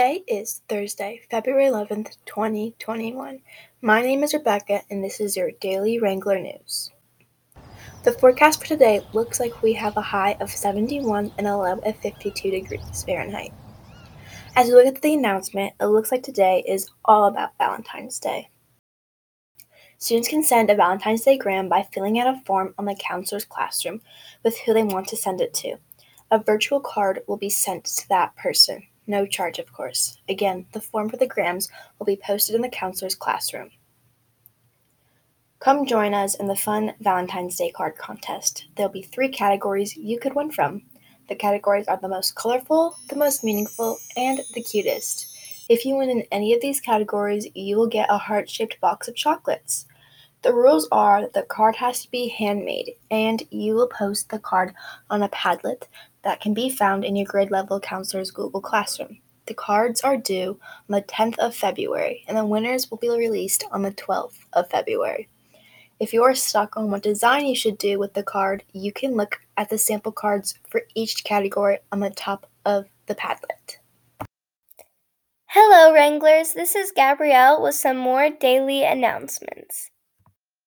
Today is Thursday, February 11th, 2021. My name is Rebecca, and this is your daily Wrangler News. The forecast for today looks like we have a high of 71 and a low of 52 degrees Fahrenheit. As we look at the announcement, it looks like today is all about Valentine's Day. Students can send a Valentine's Day gram by filling out a form on the counselor's classroom with who they want to send it to. A virtual card will be sent to that person. No charge, of course. Again, the form for the grams will be posted in the counselor's classroom. Come join us in the fun Valentine's Day card contest. There'll be three categories you could win from. The categories are the most colorful, the most meaningful, and the cutest. If you win in any of these categories, you will get a heart shaped box of chocolates. The rules are that the card has to be handmade, and you will post the card on a Padlet that can be found in your grade level counselor's Google Classroom. The cards are due on the 10th of February, and the winners will be released on the 12th of February. If you are stuck on what design you should do with the card, you can look at the sample cards for each category on the top of the Padlet. Hello, Wranglers. This is Gabrielle with some more daily announcements.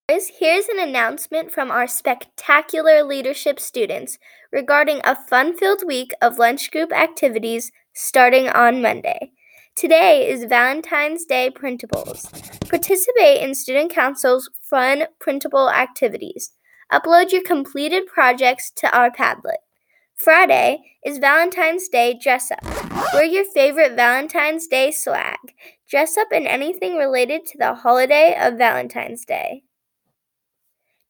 Here's an announcement from our spectacular leadership students regarding a fun filled week of lunch group activities starting on Monday. Today is Valentine's Day Printables. Participate in Student Council's fun printable activities. Upload your completed projects to our Padlet. Friday is Valentine's Day Dress Up. Wear your favorite Valentine's Day swag. Dress up in anything related to the holiday of Valentine's Day.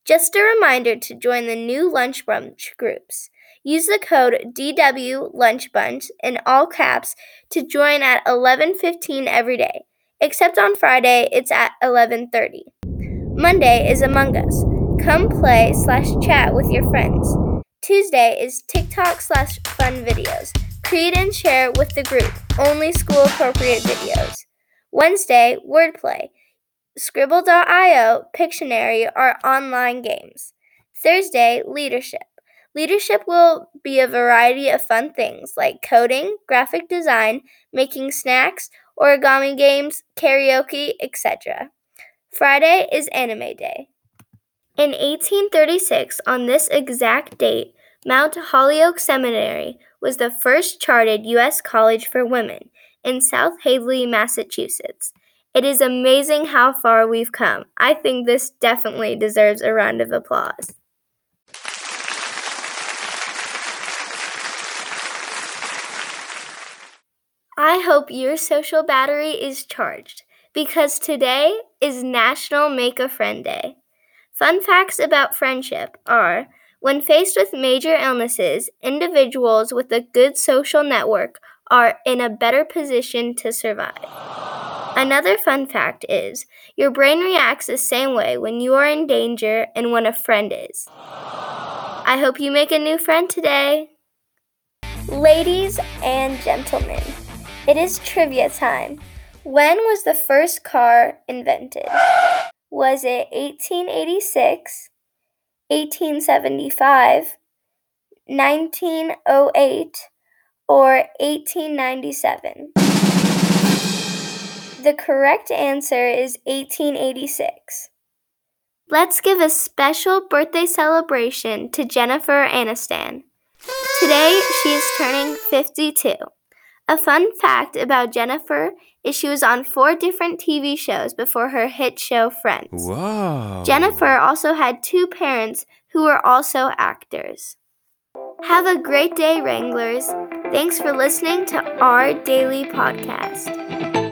Just a reminder to join the new lunch brunch groups. Use the code DW Lunch Bunch in all caps to join at 11:15 every day. Except on Friday, it's at 11:30. Monday is Among Us. Come play slash chat with your friends. Tuesday is TikTok slash fun videos. Create and share with the group. Only school appropriate videos. Wednesday, wordplay. Skribbl.io, Pictionary are online games. Thursday, leadership. Leadership will be a variety of fun things like coding, graphic design, making snacks, origami games, karaoke, etc. Friday is Anime Day. In 1836, on this exact date, Mount Holyoke Seminary was the first chartered U.S. college for women in South Hadley, Massachusetts. It is amazing how far we've come. I think this definitely deserves a round of applause. I hope your social battery is charged because today is National Make a Friend Day. Fun facts about friendship are when faced with major illnesses, individuals with a good social network are in a better position to survive. Another fun fact is your brain reacts the same way when you are in danger and when a friend is. I hope you make a new friend today. Ladies and gentlemen, it is trivia time. When was the first car invented? Was it 1886, 1875, 1908, or 1897? The correct answer is 1886. Let's give a special birthday celebration to Jennifer Aniston. Today, she is turning 52. A fun fact about Jennifer is she was on four different TV shows before her hit show Friends. Whoa. Jennifer also had two parents who were also actors. Have a great day, Wranglers. Thanks for listening to our daily podcast.